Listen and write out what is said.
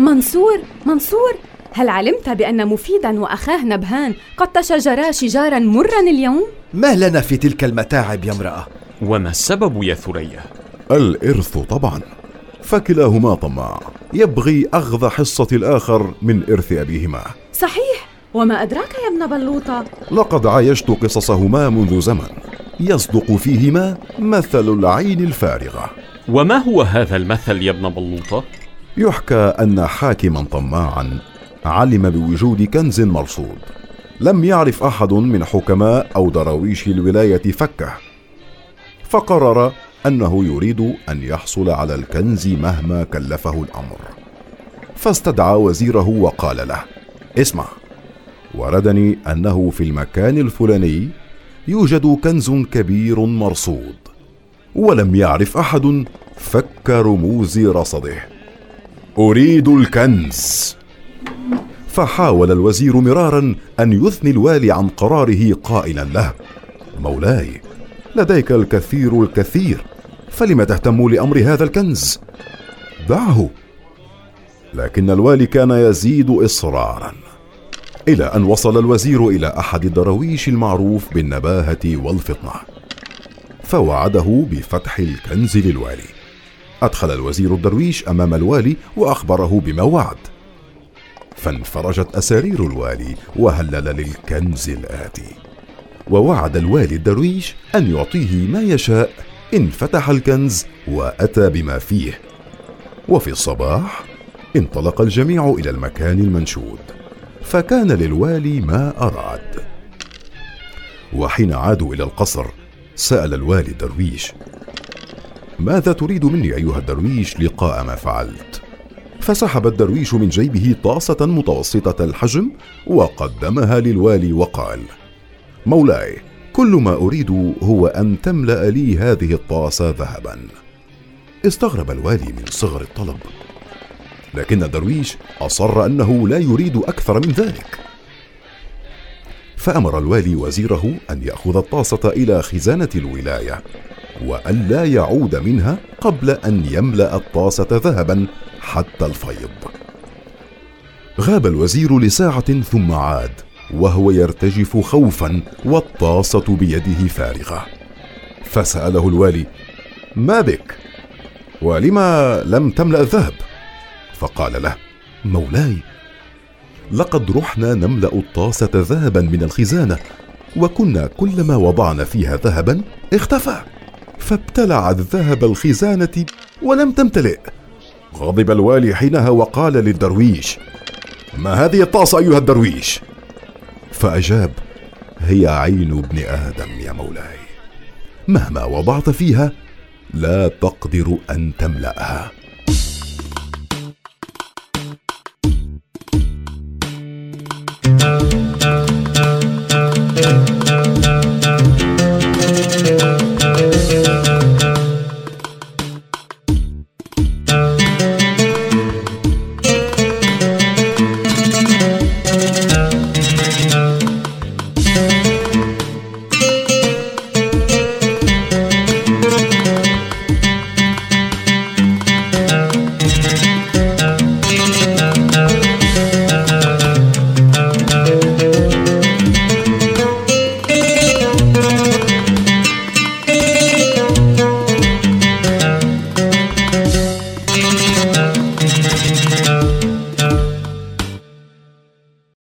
منصور منصور هل علمت بأن مفيدا وأخاه نبهان قد تشاجرا شجارا مرا اليوم؟ ما لنا في تلك المتاعب يا امرأة؟ وما السبب يا ثريا؟ الإرث طبعا فكلاهما طماع يبغي أخذ حصة الآخر من إرث أبيهما صحيح وما أدراك يا ابن بلوطة؟ لقد عايشت قصصهما منذ زمن يصدق فيهما مثل العين الفارغة وما هو هذا المثل يا ابن بلوطة؟ يحكى أن حاكما طماعا علم بوجود كنز مرصود لم يعرف أحد من حكماء أو دراويش الولاية فكه. فقرر أنه يريد أن يحصل على الكنز مهما كلفه الأمر. فاستدعى وزيره وقال له اسمع وردني أنه في المكان الفلاني يوجد كنز كبير مرصود ولم يعرف أحد فك رموز رصده. أريد الكنز. فحاول الوزير مرارا أن يثني الوالي عن قراره قائلا له. مولاي لديك الكثير الكثير فلم تهتم لأمر هذا الكنز؟ دعه. لكن الوالي كان يزيد إصرارا. إلى أن وصل الوزير إلى أحد الدراويش المعروف بالنباهة والفطنة. فوعده بفتح الكنز للوالي. أدخل الوزير الدرويش أمام الوالي وأخبره بما وعد. فانفرجت أسارير الوالي وهلل للكنز الآتي. ووعد الوالي الدرويش أن يعطيه ما يشاء إن فتح الكنز وأتى بما فيه. وفي الصباح انطلق الجميع إلى المكان المنشود فكان للوالي ما أراد. وحين عادوا إلى القصر سأل الوالي الدرويش ماذا تريد مني أيها الدرويش لقاء ما فعلت؟ فسحب الدرويش من جيبه طاسة متوسطة الحجم وقدمها للوالي وقال مولاي كل ما أريد هو أن تملأ لي هذه الطاسة ذهبا. استغرب الوالي من صغر الطلب. لكن الدرويش أصر أنه لا يريد أكثر من ذلك. فأمر الوالي وزيره أن يأخذ الطاسة إلى خزانة الولاية. وأن لا يعود منها قبل أن يملأ الطاسة ذهبا حتى الفيض. غاب الوزير لساعة ثم عاد وهو يرتجف خوفا والطاسة بيده فارغة. فسأله الوالي ما بك؟ ولما لم تملأ الذهب؟ فقال له مولاي لقد رحنا نملأ الطاسة ذهبا من الخزانة وكنا كلما وضعنا فيها ذهبا اختفى. فابتلع الذهب الخزانة ولم تمتلئ. غضب الوالي حينها وقال للدرويش ما هذه الطاسة أيها الدرويش؟ فأجاب هي عين ابن آدم يا مولاي. مهما وضعت فيها لا تقدر أن تملأها.